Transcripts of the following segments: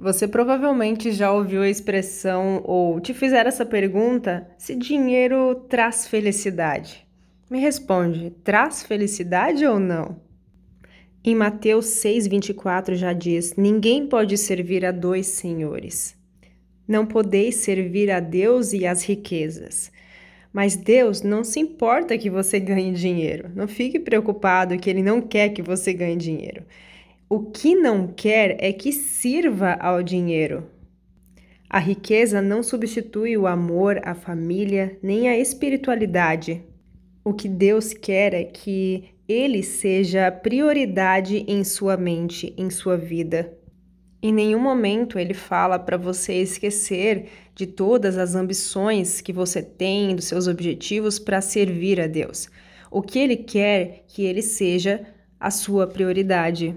Você provavelmente já ouviu a expressão ou te fizeram essa pergunta se dinheiro traz felicidade. Me responde, traz felicidade ou não? Em Mateus 6,24 já diz: Ninguém pode servir a dois senhores. Não podeis servir a Deus e às riquezas. Mas Deus não se importa que você ganhe dinheiro. Não fique preocupado que Ele não quer que você ganhe dinheiro. O que não quer é que sirva ao dinheiro. A riqueza não substitui o amor, a família, nem a espiritualidade. O que Deus quer é que ele seja prioridade em sua mente, em sua vida. Em nenhum momento ele fala para você esquecer de todas as ambições que você tem, dos seus objetivos para servir a Deus. O que ele quer é que ele seja a sua prioridade.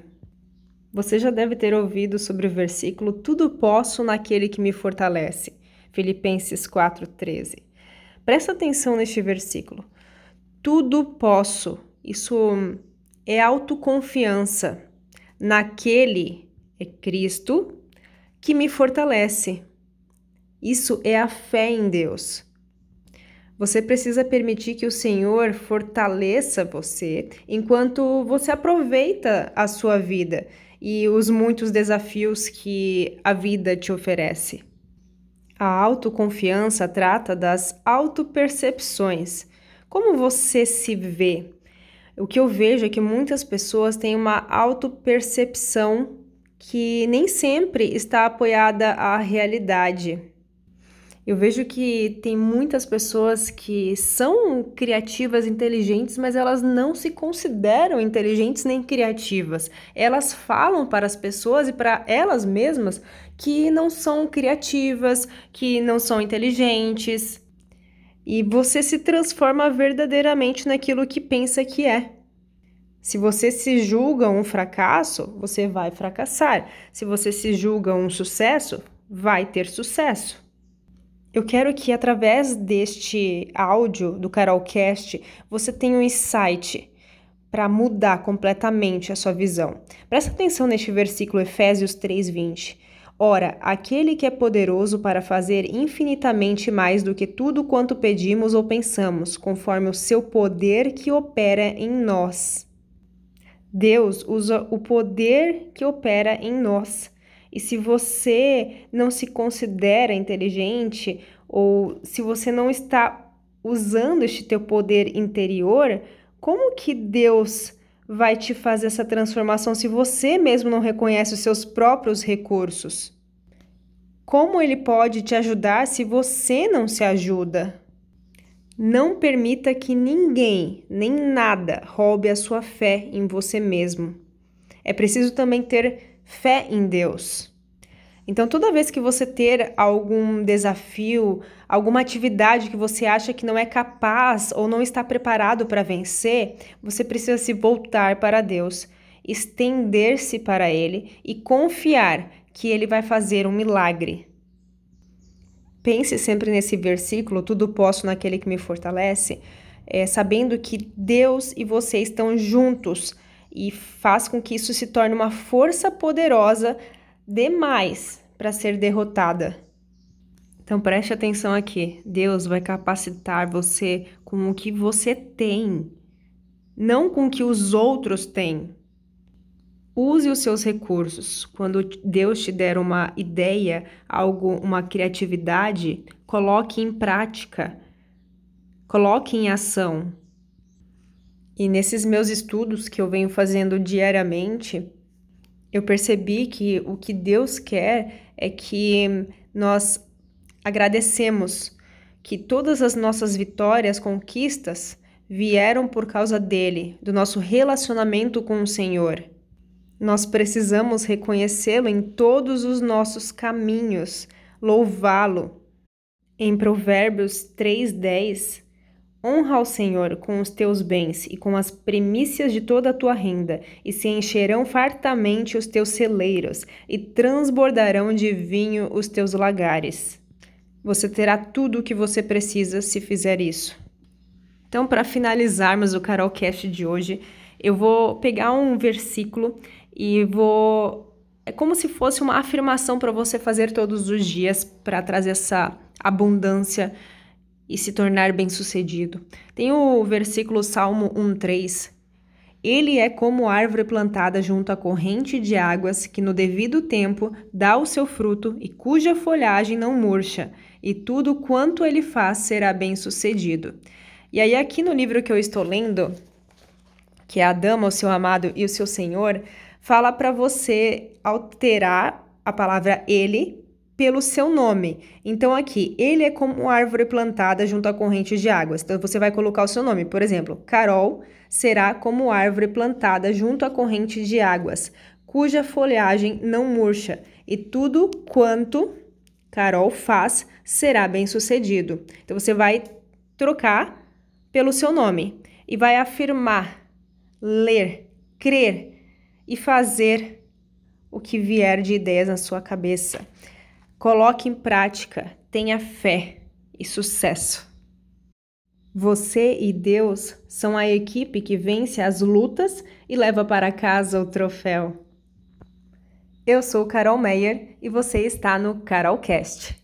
Você já deve ter ouvido sobre o versículo Tudo posso naquele que me fortalece. Filipenses 4:13. Presta atenção neste versículo. Tudo posso. Isso é autoconfiança naquele é Cristo que me fortalece. Isso é a fé em Deus. Você precisa permitir que o Senhor fortaleça você enquanto você aproveita a sua vida e os muitos desafios que a vida te oferece. A autoconfiança trata das autopercepções. Como você se vê? O que eu vejo é que muitas pessoas têm uma autopercepção que nem sempre está apoiada à realidade. Eu vejo que tem muitas pessoas que são criativas, inteligentes, mas elas não se consideram inteligentes nem criativas. Elas falam para as pessoas e para elas mesmas que não são criativas, que não são inteligentes. E você se transforma verdadeiramente naquilo que pensa que é. Se você se julga um fracasso, você vai fracassar. Se você se julga um sucesso, vai ter sucesso. Eu quero que através deste áudio do Carolcast você tenha um insight para mudar completamente a sua visão. Presta atenção neste versículo Efésios 3:20. Ora, aquele que é poderoso para fazer infinitamente mais do que tudo quanto pedimos ou pensamos, conforme o seu poder que opera em nós. Deus usa o poder que opera em nós e se você não se considera inteligente ou se você não está usando este teu poder interior, como que Deus vai te fazer essa transformação se você mesmo não reconhece os seus próprios recursos? Como ele pode te ajudar se você não se ajuda? Não permita que ninguém, nem nada, roube a sua fé em você mesmo. É preciso também ter fé em Deus. Então, toda vez que você ter algum desafio, alguma atividade que você acha que não é capaz ou não está preparado para vencer, você precisa se voltar para Deus, estender-se para Ele e confiar que Ele vai fazer um milagre. Pense sempre nesse versículo: tudo posso naquele que me fortalece, é, sabendo que Deus e você estão juntos e faz com que isso se torne uma força poderosa demais para ser derrotada. Então preste atenção aqui. Deus vai capacitar você com o que você tem, não com o que os outros têm. Use os seus recursos. Quando Deus te der uma ideia, algo, uma criatividade, coloque em prática. Coloque em ação. E nesses meus estudos que eu venho fazendo diariamente, eu percebi que o que Deus quer é que nós agradecemos que todas as nossas vitórias, conquistas, vieram por causa dele, do nosso relacionamento com o Senhor. Nós precisamos reconhecê-lo em todos os nossos caminhos, louvá-lo. Em Provérbios 3:10, Honra ao Senhor com os teus bens e com as primícias de toda a tua renda, e se encherão fartamente os teus celeiros, e transbordarão de vinho os teus lagares. Você terá tudo o que você precisa se fizer isso. Então, para finalizarmos o Carolcast de hoje, eu vou pegar um versículo e vou é como se fosse uma afirmação para você fazer todos os dias para trazer essa abundância e se tornar bem-sucedido. Tem o versículo Salmo 1:3. Ele é como árvore plantada junto à corrente de águas, que no devido tempo dá o seu fruto e cuja folhagem não murcha, e tudo quanto ele faz será bem-sucedido. E aí aqui no livro que eu estou lendo, que é a dama, o seu amado e o seu senhor, fala para você alterar a palavra ele pelo seu nome. Então, aqui, ele é como árvore plantada junto à corrente de águas. Então, você vai colocar o seu nome. Por exemplo, Carol será como árvore plantada junto à corrente de águas, cuja folhagem não murcha, e tudo quanto Carol faz será bem sucedido. Então, você vai trocar pelo seu nome e vai afirmar, ler, crer e fazer o que vier de ideias na sua cabeça. Coloque em prática, tenha fé e sucesso. Você e Deus são a equipe que vence as lutas e leva para casa o troféu. Eu sou Carol Meyer e você está no Carolcast.